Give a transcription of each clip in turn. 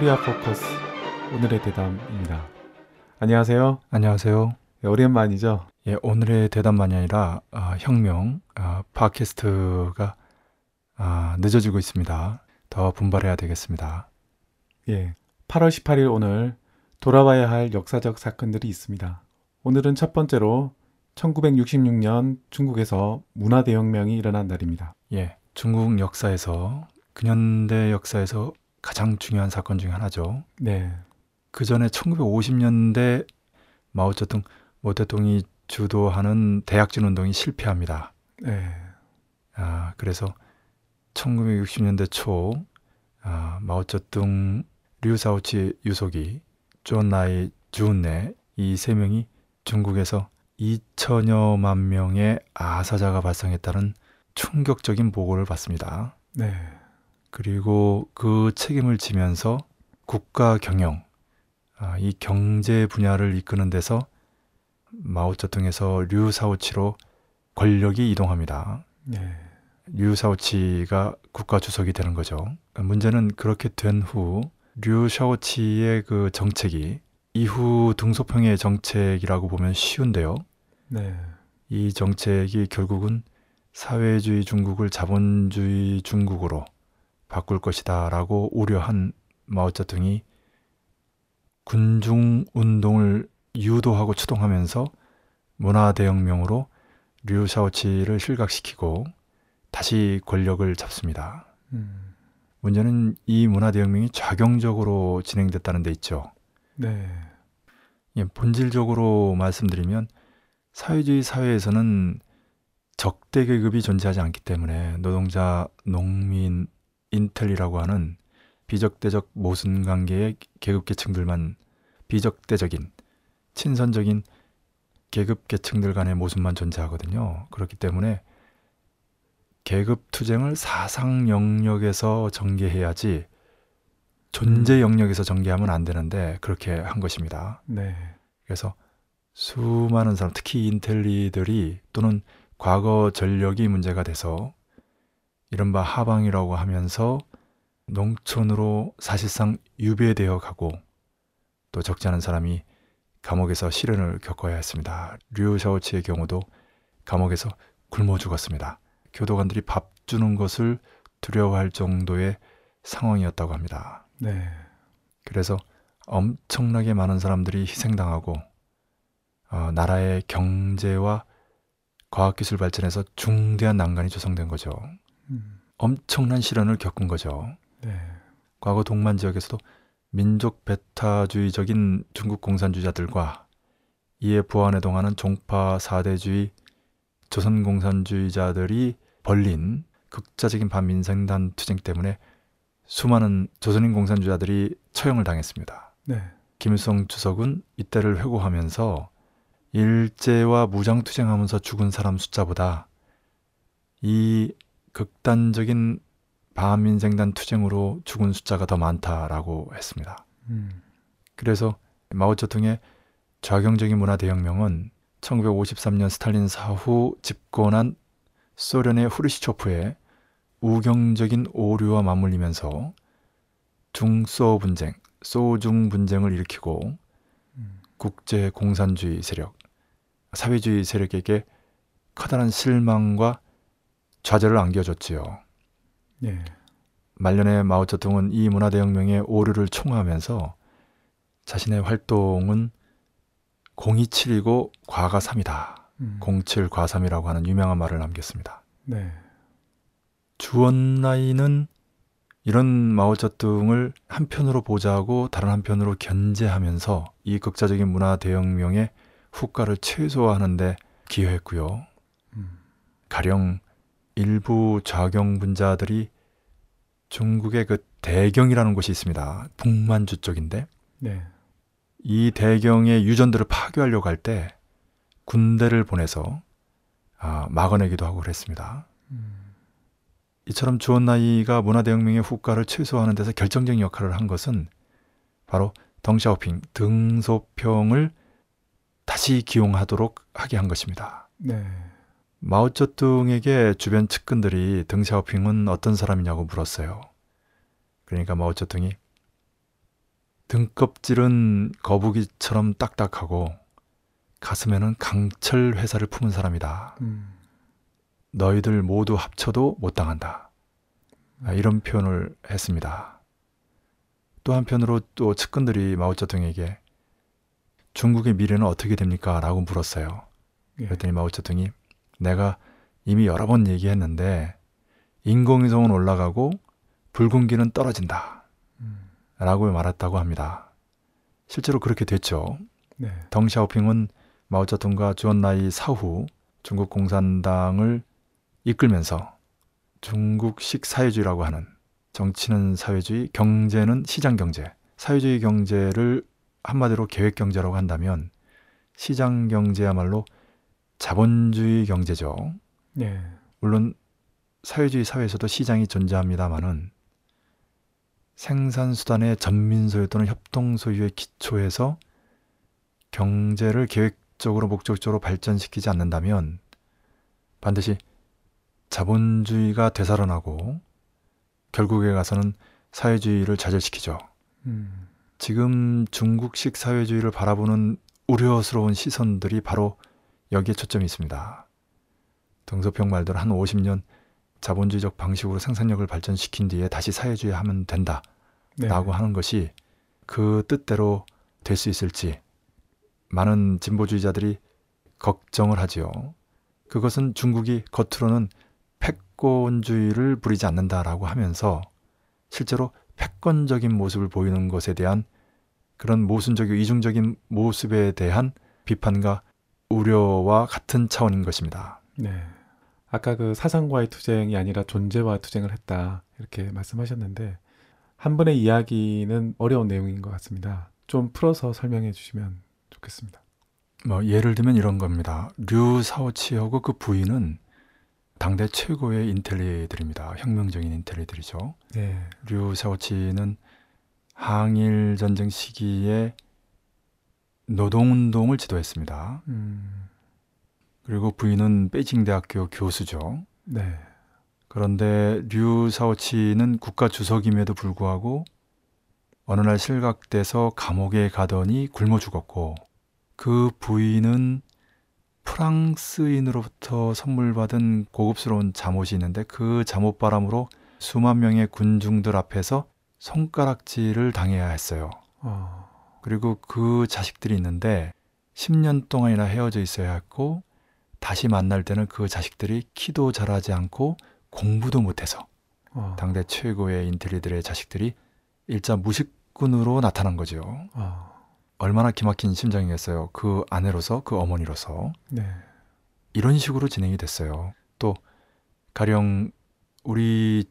코리아 포커스 오늘의 대담입니다. 안녕하세요. 안녕하세요. 네, 오랜만이죠. 예, 오늘의 대담만이 아니라 아, 혁명 아, 팟캐스트가 아, 늦어지고 있습니다. 더 분발해야 되겠습니다. 예, 8월 18일 오늘 돌아봐야 할 역사적 사건들이 있습니다. 오늘은 첫 번째로 1966년 중국에서 문화대혁명이 일어난 날입니다. 예, 중국 역사에서 근현대 역사에서 가장 중요한 사건 중 하나죠. 네, 그 전에 1950년대 마오쩌둥 모태동이 주도하는 대약진 운동이 실패합니다. 네, 아, 그래서 1960년대 초 아, 마오쩌둥, 류사오치 유속이, 존나이 주은네 이세 명이 중국에서 2천여만 명의 아사자가 발생했다는 충격적인 보고를 받습니다. 네, 그리고 그 책임을 지면서 국가 경영, 아, 이 경제 분야를 이끄는 데서 마오쩌둥에서 류사오치로 권력이 이동합니다. 네, 류사오치가 국가 주석이 되는 거죠. 문제는 그렇게 된 후 류샤오치의 그 정책이 이후 등소평의 정책이라고 보면 쉬운데요. 네, 이 정책이 결국은 사회주의 중국을 자본주의 중국으로 바꿀 것이다라고 우려한 마오쩌둥이 군중 운동을 유도하고 추동하면서 문화 대혁명으로 류샤오치를 실각시키고 다시 권력을 잡습니다. 음, 문제는 이 문화 대혁명이 좌경적으로 진행됐다는 데 있죠. 네, 예, 본질적으로 말씀드리면 사회주의 사회에서는 적대 계급이 존재하지 않기 때문에 노동자, 농민, 인텔이라고 하는 비적대적 모순 관계의 계급 계층들만 비적대적인 친선적인 계급 계층들 간의 모순만 존재하거든요. 그렇기 때문에 계급 투쟁을 사상 영역에서 전개해야지 존재 영역에서 전개하면 안 되는데 그렇게 한 것입니다. 네, 그래서 수많은 사람, 특히 인텔리들이 또는 과거 전력이 문제가 돼서 이른바 하방이라고 하면서 농촌으로 사실상 유배되어 가고 또 적지 않은 사람이 감옥에서 시련을 겪어야 했습니다. 류샤오치의 경우도 감옥에서 굶어 죽었습니다. 교도관들이 밥 주는 것을 두려워할 정도의 상황이었다고 합니다. 네, 그래서 엄청나게 많은 사람들이 희생당하고 어, 나라의 경제와 과학기술 발전에서 중대한 난간이 조성된 거죠. 음, 엄청난 시련을 겪은 거죠. 네, 과거 동만 지역에서도 민족 배타주의적인 중국 공산주의자들과 이에 부안해동하는 종파 사대주의 조선 공산주의자들이 벌린 극자적인 반민생단 투쟁 때문에 수많은 조선인 공산주의자들이 처형을 당했습니다. 네, 김일성 주석은 이때를 회고하면서 일제와 무장 투쟁하면서 죽은 사람 숫자보다 이 극단적인 반민생단 투쟁으로 죽은 숫자가 더 많다라고 했습니다. 음, 그래서 마오쩌둥의 좌경적인 문화 대혁명은 1953년 스탈린 사후 집권한 소련의 후르시초프의 우경적인 오류와 맞물리면서 중소 분쟁, 소중 분쟁을 일으키고 음, 국제 공산주의 세력, 사회주의 세력에게 커다란 실망과 좌절을 안겨줬지요. 네, 말년에 마오쩌둥은 이 문화대혁명의 오류를 총하면서 자신의 활동은 027이고 과가 3이다. 음, 07 과삼이라고 하는 유명한 말을 남겼습니다. 네, 주원나이는 이런 마오쩌둥을 한편으로 보자고 다른 한편으로 견제하면서 이 극자적인 문화 대혁명의 후과를 최소화하는데 기여했고요. 음, 가령 일부 좌경분자들이 중국의 그 대경이라는 곳이 있습니다. 북만주 쪽인데 네, 이 대경의 유전들을 파괴하려고 할 때 군대를 보내서 아, 막아내기도 하고 그랬습니다. 음, 이처럼 주원나이가 문화대혁명의 후과를 최소화하는 데서 결정적인 역할을 한 것은 바로 덩샤오핑 등소평을 다시 기용하도록 하게 한 것입니다. 네, 마오쩌둥에게 주변 측근들이 덩샤오핑은 어떤 사람이냐고 물었어요. 그러니까 마오쩌둥이 등껍질은 거북이처럼 딱딱하고 가슴에는 강철 회사를 품은 사람이다. 음. 너희들 모두 합쳐도 못 당한다. 아, 이런 표현을 했습니다. 또 한편으로 또 측근들이 마오쩌둥에게 중국의 미래는 어떻게 됩니까? 라고 물었어요. 예. 그랬더니 마오쩌둥이 내가 이미 여러 번 얘기했는데 인공위성은 올라가고 붉은기는 떨어진다. 음. 라고 말했다고 합니다. 실제로 그렇게 됐죠. 네. 덩샤오핑은 마오쩌둥과 주언나이 사후 중국 공산당을 이끌면서 중국식 사회주의라고 하는 정치는 사회주의, 경제는 시장 경제, 사회주의 경제를 한마디로 계획 경제라고 한다면 시장 경제야말로 자본주의 경제죠. 네. 물론 사회주의 사회에서도 시장이 존재합니다만은 생산 수단의 전민 소유 또는 협동 소유의 기초에서 경제를 계획적으로 목적적으로 발전시키지 않는다면 반드시 자본주의가 되살아나고 결국에 가서는 사회주의를 좌절시키죠. 음. 지금 중국식 사회주의를 바라보는 우려스러운 시선들이 바로 여기에 초점이 있습니다. 등소평 말대로 한 50년 자본주의적 방식으로 생산력을 발전시킨 뒤에 다시 사회주의 하면 된다. 네. 라고 하는 것이 그 뜻대로 될 수 있을지 많은 진보주의자들이 걱정을 하지요. 그것은 중국이 겉으로는 패권주의를 부리지 않는다라고 하면서 실제로 패권적인 모습을 보이는 것에 대한 그런 모순적이고 이중적인 모습에 대한 비판과 우려와 같은 차원인 것입니다. 네. 아까 그 사상과의 투쟁이 아니라 존재와 투쟁을 했다 이렇게 말씀하셨는데 한 분의 이야기는 어려운 내용인 것 같습니다. 좀 풀어서 설명해 주시면 좋겠습니다. 뭐 예를 들면 이런 겁니다. 류 사오치하고 그 부인은 당대 최고의 인텔리들입니다. 혁명적인 인텔리들이죠. 네. 류 샤오치는 항일 전쟁 시기에 노동운동을 지도했습니다. 음. 그리고 부인은 베이징 대학교 교수죠. 네. 그런데 류 샤오치는 국가 주석임에도 불구하고 어느 날 실각돼서 감옥에 가더니 굶어 죽었고 그 부인은 프랑스인으로부터 선물 받은 고급스러운 잠옷이 있는데 그 잠옷 바람으로 수만 명의 군중들 앞에서 손가락질을 당해야 했어요. 어. 그리고 그 자식들이 있는데 10년 동안이나 헤어져 있어야 했고 다시 만날 때는 그 자식들이 키도 자라지 않고 공부도 못해서 어. 당대 최고의 인텔리들의 자식들이 일자 무식군으로 나타난 거죠. 어. 얼마나 기막힌 심정이겠어요. 그 아내로서 그 어머니로서 네. 이런 식으로 진행이 됐어요. 또 가령 우리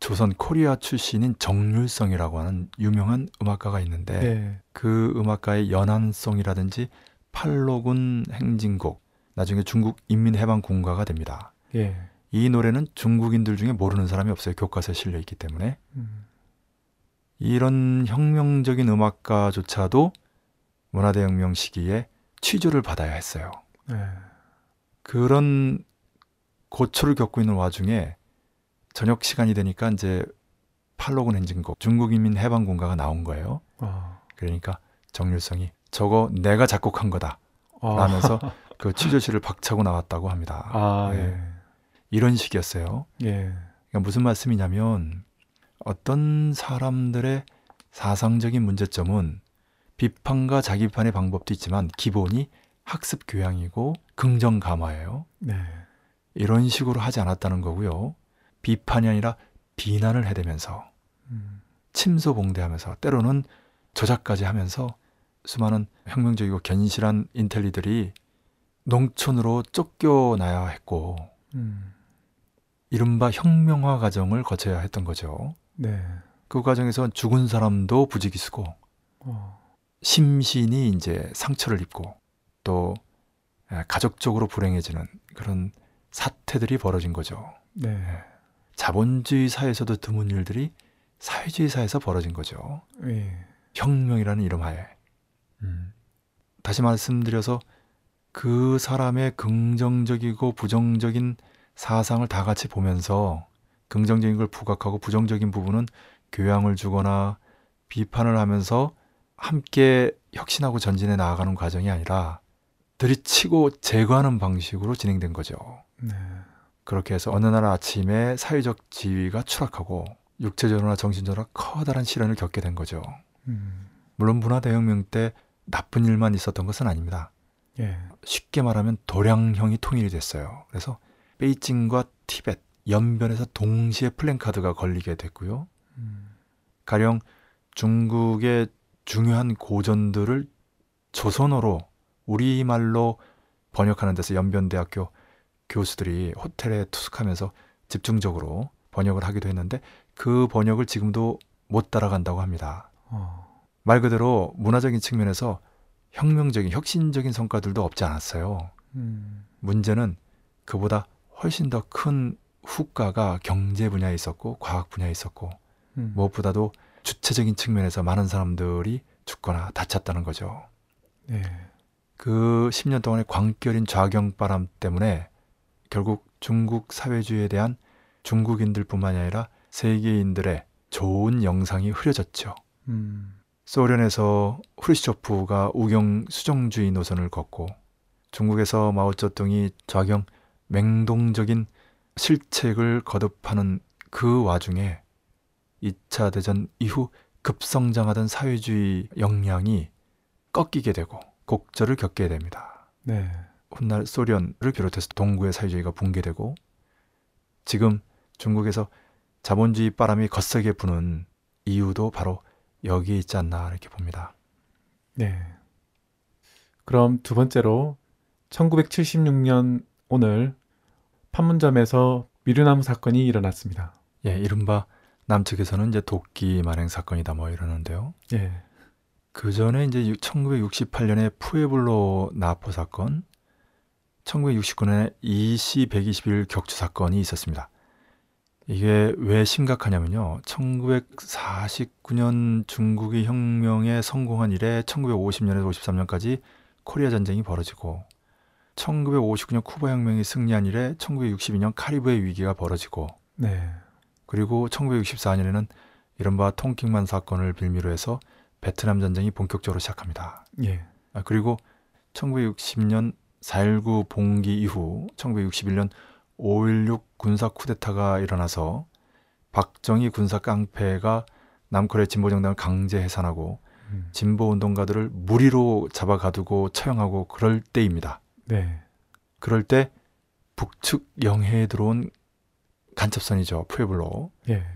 조선 코리아 출신인 정률성이라고 하는 유명한 음악가가 있는데 네. 그 음악가의 연안송이라든지 팔로군 행진곡 나중에 중국 인민해방군가가 됩니다. 예. 이 노래는 중국인들 중에 모르는 사람이 없어요. 교과서에 실려 있기 때문에 음. 이런 혁명적인 음악가조차도 문화대혁명 시기에 취조를 받아야 했어요. 네. 그런 고초를 겪고 있는 와중에 저녁 시간이 되니까 이제 팔로군 행진곡 중국인민 해방군가가 나온 거예요. 어. 그러니까 정률성이 저거 내가 작곡한 거다 어. 라면서 그 취조시를 박차고 나왔다고 합니다. 아, 예. 예. 이런 식이었어요. 예. 그러니까 무슨 말씀이냐면 어떤 사람들의 사상적인 문제점은 비판과 자기 비판의 방법도 있지만 기본이 학습 교양이고 긍정 감화예요. 네. 이런 식으로 하지 않았다는 거고요. 비판이 아니라 비난을 해대면서 음. 침소봉대하면서 때로는 조작까지 하면서 수많은 혁명적이고 견실한 인텔리들이 농촌으로 쫓겨나야 했고 음. 이른바 혁명화 과정을 거쳐야 했던 거죠. 네. 그 과정에서 죽은 사람도 부지기수고 어. 심신이 이제 상처를 입고 또 예, 가족적으로 불행해지는 그런 사태들이 벌어진 거죠. 네. 자본주의 사회에서도 드문 일들이 사회주의 사회에서 벌어진 거죠. 예. 혁명이라는 이름 하에. 음. 다시 말씀드려서 그 사람의 긍정적이고 부정적인 사상을 다 같이 보면서 긍정적인 걸 부각하고 부정적인 부분은 교양을 주거나 비판을 하면서 함께 혁신하고 전진해 나아가는 과정이 아니라 들이치고 제거하는 방식으로 진행된 거죠. 네. 그렇게 해서 어느 날 아침에 사회적 지위가 추락하고 육체적으로나 정신적으로 커다란 시련을 겪게 된 거죠. 음. 물론 문화대혁명 때 나쁜 일만 있었던 것은 아닙니다. 예. 쉽게 말하면 도량형이 통일이 됐어요. 그래서 베이징과 티벳 연변에서 동시에 플랜카드가 걸리게 됐고요. 음. 가령 중국의 중요한 고전들을 조선어로 우리말로 번역하는 데서 연변대학교 교수들이 호텔에 투숙하면서 집중적으로 번역을 하기도 했는데 그 번역을 지금도 못 따라간다고 합니다. 어. 말 그대로 문화적인 측면에서 혁명적인 혁신적인 성과들도 없지 않았어요. 음. 문제는 그보다 훨씬 더 큰 후과가 경제 분야에 있었고 과학 분야에 있었고 음. 무엇보다도 주체적인 측면에서 많은 사람들이 죽거나 다쳤다는 거죠. 네. 그 10년 동안의 광결인 좌경바람 때문에 결국 중국 사회주의에 대한 중국인들뿐만이 아니라 세계인들의 좋은 영상이 흐려졌죠. 음. 소련에서 후르시초프가 우경 수정주의 노선을 걷고 중국에서 마오쩌둥이 좌경 맹동적인 실책을 거듭하는 그 와중에 2차 대전 이후 급성장하던 사회주의 역량이 꺾이게 되고 곡절을 겪게 됩니다. 네. 훗날 소련을 비롯해서 동구의 사회주의가 붕괴되고 지금 중국에서 자본주의 바람이 거세게 부는 이유도 바로 여기에 있지 않나 이렇게 봅니다. 네. 그럼 두 번째로 1976년 오늘 판문점에서 미르나무 사건이 일어났습니다. 예, 이른바 남측에서는 이제 도끼 만행 사건이다 뭐 이러는데요. 예. 그 전에 이제 1968년에 푸에블로 나포 사건, 1969년에 이시 121 격추 사건이 있었습니다. 이게 왜 심각하냐면요. 1949년 중국이 혁명에 성공한 이래 1950년에서 53년까지 코리아 전쟁이 벌어지고 1959년 쿠바 혁명이 승리한 이래 1962년 카리브해 위기가 벌어지고 네. 그리고 1964년에는 이른바 통킹만 사건을 빌미로 해서 베트남 전쟁이 본격적으로 시작합니다. 예. 아, 그리고 1960년 4.19 봉기 이후 1961년 5.16 군사 쿠데타가 일어나서 박정희 군사 깡패가 남코리아 진보정당을 강제 해산하고 음. 진보 운동가들을 무리로 잡아 가두고 처형하고 그럴 때입니다. 네. 그럴 때 북측 영해에 들어온 간첩선이죠. 푸에블로. 예.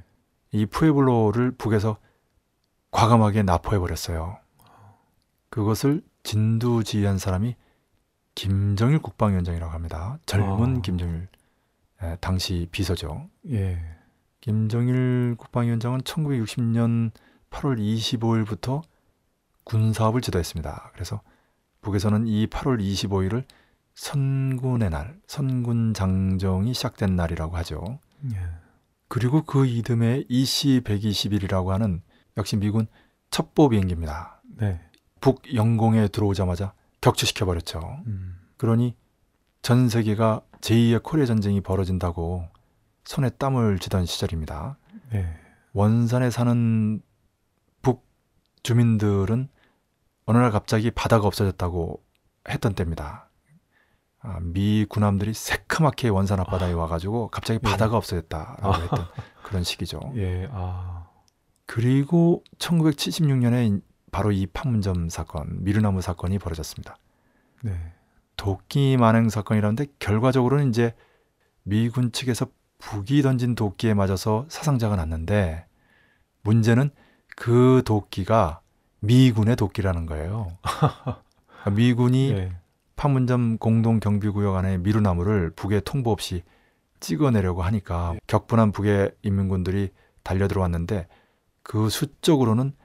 이 푸에블로를 북에서 과감하게 납포해 버렸어요. 그것을 진두지휘한 사람이 김정일 국방위원장이라고 합니다. 젊은 아. 김정일 예, 당시 비서죠. 예. 김정일 국방위원장은 1960년 8월 25일부터 군 사업을 지도했습니다. 그래서 북에서는 이 8월 25일을 선군의 날, 선군 장정이 시작된 날이라고 하죠. 예. 그리고 그 이듬해 EC 121이라고 하는 역시 미군 첩보 비행기입니다. 네. 북 영공에 들어오자마자 격추시켜 버렸죠. 음. 그러니 전 세계가 제2의 코리아 전쟁이 벌어진다고 손에 땀을 쥐던 시절입니다. 네. 원산에 사는 북 주민들은 어느 날 갑자기 바다가 없어졌다고 했던 때입니다. 아, 미 군함들이 새카맣게 원산 앞바다에 와가지고 갑자기 예. 바다가 없어졌다라고 아. 했던 그런 시기죠. 예. 아. 그리고 1976년에 바로 이 판문점 사건, 미르나무 사건이 벌어졌습니다. 네. 도끼 만행 사건이라는데 결과적으로는 이제 미군 측에서 북이 던진 도끼에 맞아서 사상자가 났는데 문제는 그 도끼가 미군의 도끼라는 거예요. 미군이 예. 판문점 공동 경비구역 안에 미루나무를 북에 통보 없이 찍어내려고 하니까 격분한 북의 인민군들이 달려 들어왔는데 그 수적으로는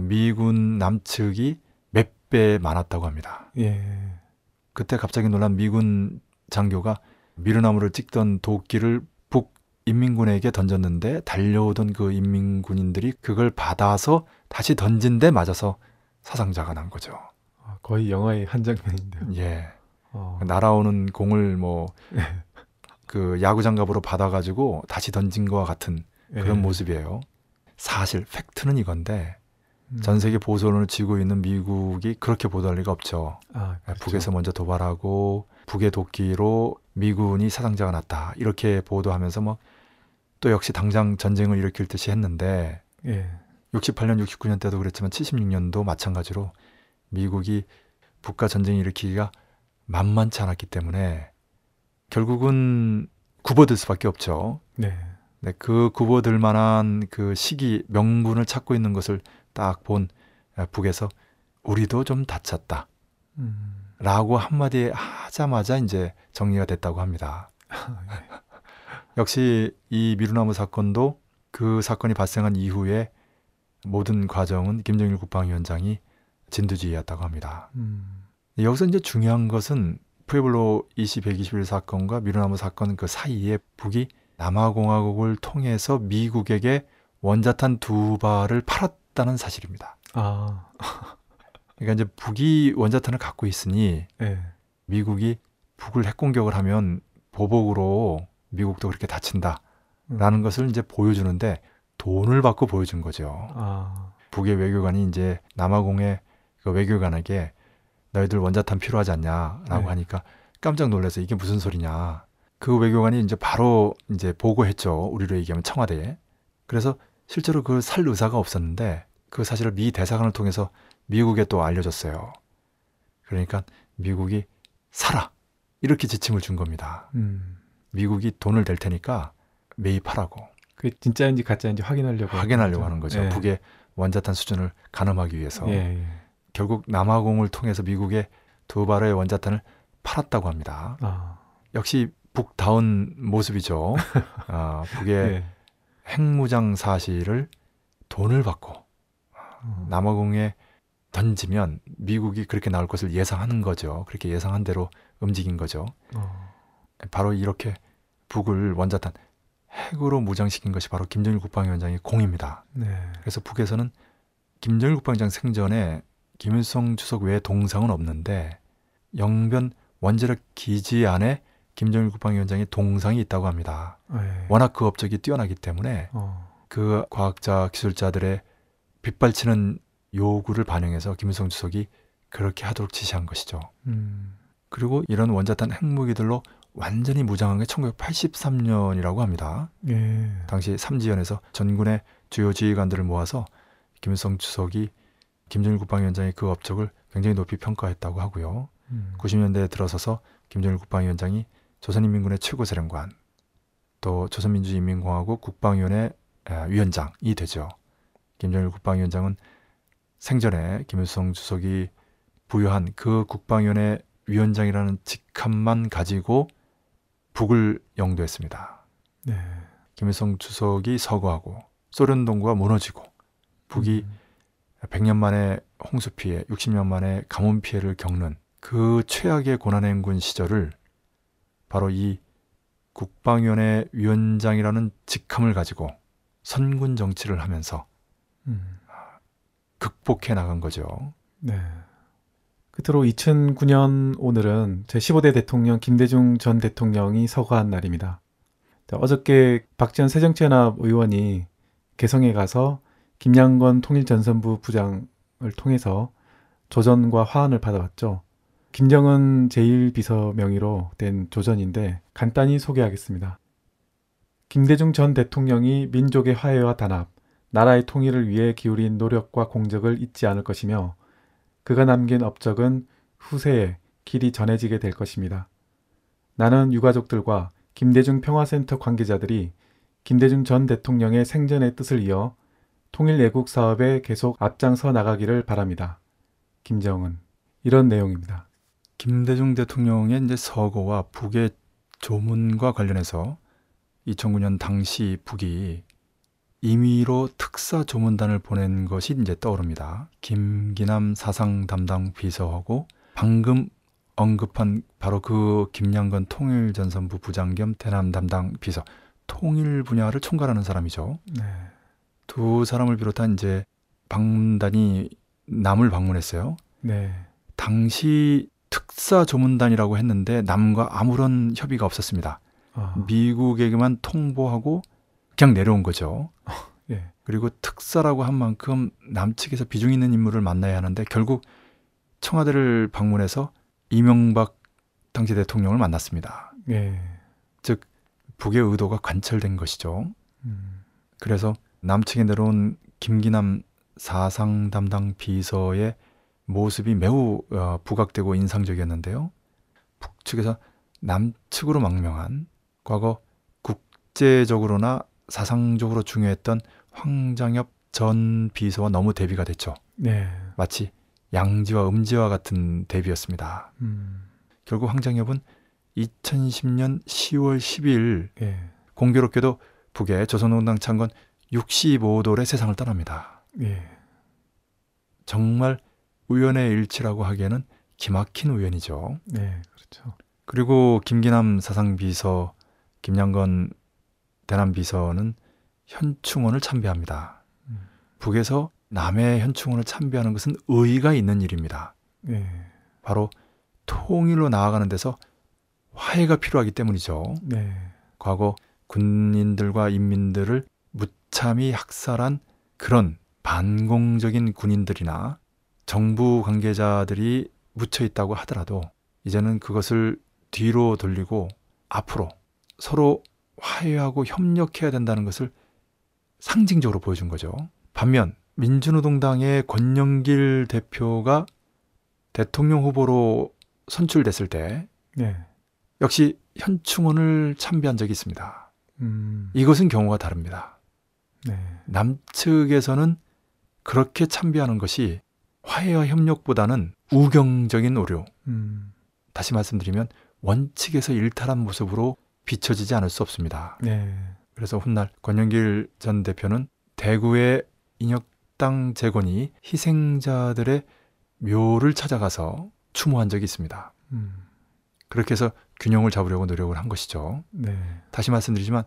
미군 남측이 몇 배 많았다고 합니다. 예. 그때 갑자기 놀란 미군 장교가 미루나무를 찍던 도끼를 북 인민군에게 던졌는데 달려오던 그 인민군인들이 그걸 받아서 다시 던진 데 맞아서 사상자가 난 거죠. 아, 거의 영화의 한 장면인데요. 예. 어. 날아오는 공을 뭐 그 야구 장갑으로 받아 가지고 다시 던진 거와 같은 예. 그런 모습이에요. 사실 팩트는 이건데 음. 전 세계 보수론을 쥐고 있는 미국이 그렇게 보도할 리가 없죠. 아, 그렇죠. 북에서 먼저 도발하고 북의 도끼로 미군이 사상자가 났다 이렇게 보도하면서 뭐또 역시 당장 전쟁을 일으킬 듯이 했는데 예. 68년, 69년 때도 그랬지만 76년도 마찬가지로 미국이 북과 전쟁 일으키기가 만만치 않았기 때문에 결국은 굽어들 수밖에 없죠. 네. 네, 그 굽어들 만한 그 시기 명분을 찾고 있는 것을 딱 본 북에서 우리도 좀 다쳤다. 음. 라고 한마디 하자마자 이제 정리가 됐다고 합니다. 역시 이 미루나무 사건도 그 사건이 발생한 이후에 모든 과정은 김정일 국방위원장이 진두지휘였다고 합니다. 음. 여기서 이제 중요한 것은 푸에블로 20, 121 사건과 미루나무 사건 그 사이에 북이 남아공화국을 통해서 미국에게 원자탄 두 발을 팔았 다는 사실입니다. 아, 그러니까 이제 북이 원자탄을 갖고 있으니 예. 미국이 북을 핵 공격을 하면 보복으로 미국도 그렇게 다친다라는 음. 것을 이제 보여주는데 돈을 받고 보여준 거죠. 아, 북의 외교관이 이제 남아공의 그 외교관에게 너희들 원자탄 필요하지 않냐라고 네. 하니까 깜짝 놀라서 이게 무슨 소리냐. 그 외교관이 이제 바로 이제 보고했죠. 우리로 얘기하면 청와대에. 그래서 실제로 그살 의사가 없었는데 그 사실을 미 대사관을 통해서 미국에 또 알려줬어요. 그러니까 미국이 사라 이렇게 지침을 준 겁니다. 음. 미국이 돈을 댈 테니까 매입하라고 그게 진짜인지 가짜인지 확인하려고 확인하려고. 하는 거죠. 예. 북의 원자탄 수준을 가늠하기 위해서. 예, 예. 결국 남아공을 통해서 미국에 두 발의 원자탄을 팔았다고 합니다. 아, 역시 북다운 모습이죠. 아, 북의 예. 핵무장 사실을 돈을 받고 어. 남아공에 던지면 미국이 그렇게 나올 것을 예상하는 거죠. 그렇게 예상한 대로 움직인 거죠. 어. 바로 이렇게 북을 원자탄 핵으로 무장시킨 것이 바로 김정일 국방위원장의 공입니다. 네. 그래서 북에서는 김정일 국방위원장 생전에 김일성 주석 외에 동상은 없는데 영변 원자력 기지 안에 김정일 국방위원장의 동상이 있다고 합니다. 예. 워낙 그 업적이 뛰어나기 때문에 어. 그 과학자 기술자들의 빗발치는 요구를 반영해서 김일성 주석이 그렇게 하도록 지시한 것이죠. 음. 그리고 이런 원자탄 핵무기들로 완전히 무장한 게 1983년이라고 합니다. 예. 당시 삼지연에서 전군의 주요 지휘관들을 모아서 김일성 주석이 김정일 국방위원장의 그 업적을 굉장히 높이 평가했다고 하고요. 음. 90년대에 들어서서 김정일 국방위원장이 조선인민군의 최고사령관, 또 조선민주인민공화국 국방위원회 아, 위원장이 되죠. 김정일 국방위원장은 생전에 김일성 주석이 부여한 그 국방위원회 위원장이라는 직함만 가지고 북을 영도했습니다. 네. 김일성 주석이 서거하고 소련 동구가 무너지고 북이 음. 100년 만에 홍수 피해, 60년 만에 가뭄 피해를 겪는 그 최악의 고난행군 시절을 바로 이 국방위원회 위원장이라는 직함을 가지고 선군 정치를 하면서 음. 극복해 나간 거죠. 네. 끝으로 2009년 오늘은 제15대 대통령 김대중 전 대통령이 서거한 날입니다. 자, 어저께 박지원 새정치연합 의원이 개성에 가서 김양건 통일전선부 부장을 통해서 조전과 화환을 받아왔죠. 김정은 제1비서 명의로 된 조전인데 간단히 소개하겠습니다. 김대중 전 대통령이 민족의 화해와 단합, 나라의 통일을 위해 기울인 노력과 공적을 잊지 않을 것이며 그가 남긴 업적은 후세에 길이 전해지게 될 것입니다. 나는 유가족들과 김대중 평화센터 관계자들이 김대중 전 대통령의 생전의 뜻을 이어 통일 애국 사업에 계속 앞장서 나가기를 바랍니다. 김정은 이런 내용입니다. 김대중 대통령의 이제 서거와 북의 조문과 관련해서 2009년 당시 북이 임의로 특사 조문단을 보낸 것이 이제 떠오릅니다. 김기남 사상 담당 비서하고 방금 언급한 바로 그 김양건 통일전선부 부장 겸 대남 담당 비서 통일 분야를 총괄하는 사람이죠. 네. 두 사람을 비롯한 이제 방문단이 남을 방문했어요. 네. 당시 특사 조문단이라고 했는데 남과 아무런 협의가 없었습니다. 아, 미국에게만 통보하고 그냥 내려온 거죠. 예. 그리고 특사라고 한 만큼 남측에서 비중 있는 인물을 만나야 하는데 결국 청와대를 방문해서 이명박 당시 대통령을 만났습니다. 예. 북의 의도가 관철된 것이죠. 음. 그래서 남측에 내려온 김기남 사상 담당 비서의 모습이 매우 어, 부각되고 인상적이었는데요. 북측에서 남측으로 망명한 과거 국제적으로나 사상적으로 중요했던 황장엽 전 비서와 너무 대비가 됐죠. 네. 마치 양지와 음지와 같은 대비였습니다. 음. 결국 황장엽은 2010년 10월 10일 예. 공교롭게도 북의 조선농당 창건 65돌의 세상을 떠납니다. 예. 정말 우연의 일치라고 하기에는 기막힌 우연이죠. 네. 그렇죠. 그리고 김기남 사상비서, 김양건 대남비서는 현충원을 참배합니다. 음. 북에서 남의 현충원을 참배하는 것은 의의가 있는 일입니다. 예. 바로 통일로 나아가는 데서 화해가 필요하기 때문이죠. 네. 과거 군인들과 인민들을 무참히 학살한 그런 반공적인 군인들이나 정부 관계자들이 묻혀 있다고 하더라도 이제는 그것을 뒤로 돌리고 앞으로 서로 화해하고 협력해야 된다는 것을 상징적으로 보여준 거죠. 반면 민주노동당의 권영길 대표가 대통령 후보로 선출됐을 때 네. 역시 현충원을 참배한 적이 있습니다. 음. 이것은 경우가 다릅니다. 네. 남측에서는 그렇게 참배하는 것이 화해와 협력보다는 우경적인 오류, 음. 다시 말씀드리면 원칙에서 일탈한 모습으로 비춰지지 않을 수 없습니다. 네. 그래서 훗날 권영길 전 대표는 대구의 인혁당 재건이 희생자들의 묘를 찾아가서 추모한 적이 있습니다. 음. 그렇게 해서 균형을 잡으려고 노력을 한 것이죠. 네. 다시 말씀드리지만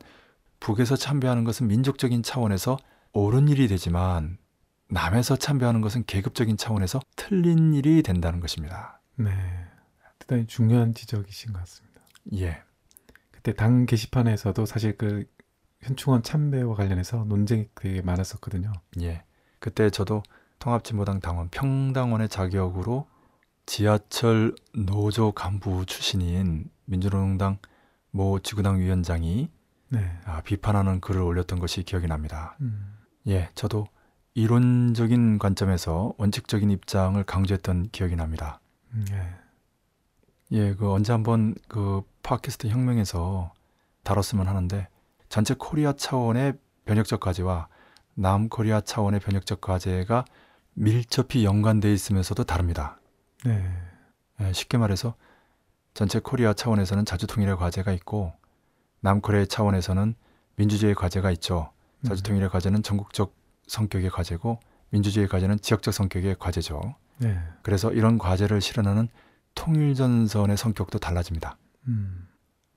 북에서 참배하는 것은 민족적인 차원에서 옳은 일이 되지만 남에서 참배하는 것은 계급적인 차원에서 틀린 일이 된다는 것입니다. 네. 대단히 중요한 지적이신 것 같습니다. 예. 그때 당 게시판에서도 사실 그 현충원 참배와 관련해서 논쟁이 되게 많았었거든요. 예. 그때 저도 통합진보당 당원 평당원의 자격으로 지하철 노조 간부 출신인 민주노동당 모 지구당 위원장이 네. 아, 비판하는 글을 올렸던 것이 기억이 납니다. 음. 예, 저도 이론적인 관점에서 원칙적인 입장을 강조했던 기억이 납니다. 음, 예. 예, 그 언제 한번 그 팟캐스트 혁명에서 다뤘으면 하는데 전체 코리아 차원의 변혁적 과제와 남코리아 차원의 변혁적 과제가 밀접히 연관돼 있으면서도 다릅니다. 네. 예, 쉽게 말해서 전체 코리아 차원에서는 자주통일의 과제가 있고 남코리아 차원에서는 민주주의 과제가 있죠. 음. 자주통일의 과제는 전국적 성격의 과제고 민주주의 과제는 지역적 성격의 과제죠. 네. 그래서 이런 과제를 실현하는 통일전선의 성격도 달라집니다. 음.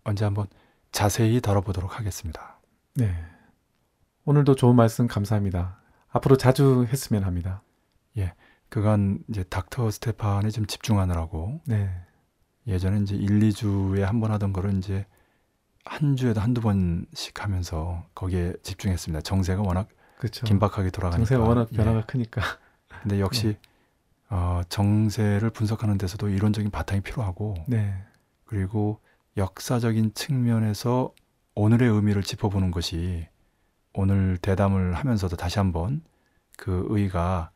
언제 한번 자세히 다뤄보도록 하겠습니다. 네. 오늘도 좋은 말씀 감사합니다. 앞으로 자주 했으면 합니다. 그간 이제 닥터 스테판에 좀 집중하느라고 네. 예전에 이제 1, 2주에 한 번 하던 거를 이제 한 주에도 한두 번씩 하면서 거기에 집중했습니다. 정세가 워낙 그렇죠. 긴박하게 돌아가니까. 정세가 워낙 예. 변화가 크니까. 근데 역시 어, 정세를 분석하는 데서도 이론적인 바탕이 필요하고 네. 그리고 역사적인 측면에서 오늘의 의미를 짚어보는 것이 오늘 대담을 하면서도 다시 한번 그 의의가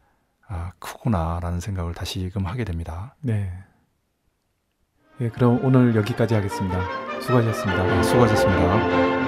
아, 크구나라는 생각을 다시금 하게 됩니다. 네. 예, 그럼 오늘 여기까지 하겠습니다. 수고하셨습니다. 네, 수고하셨습니다.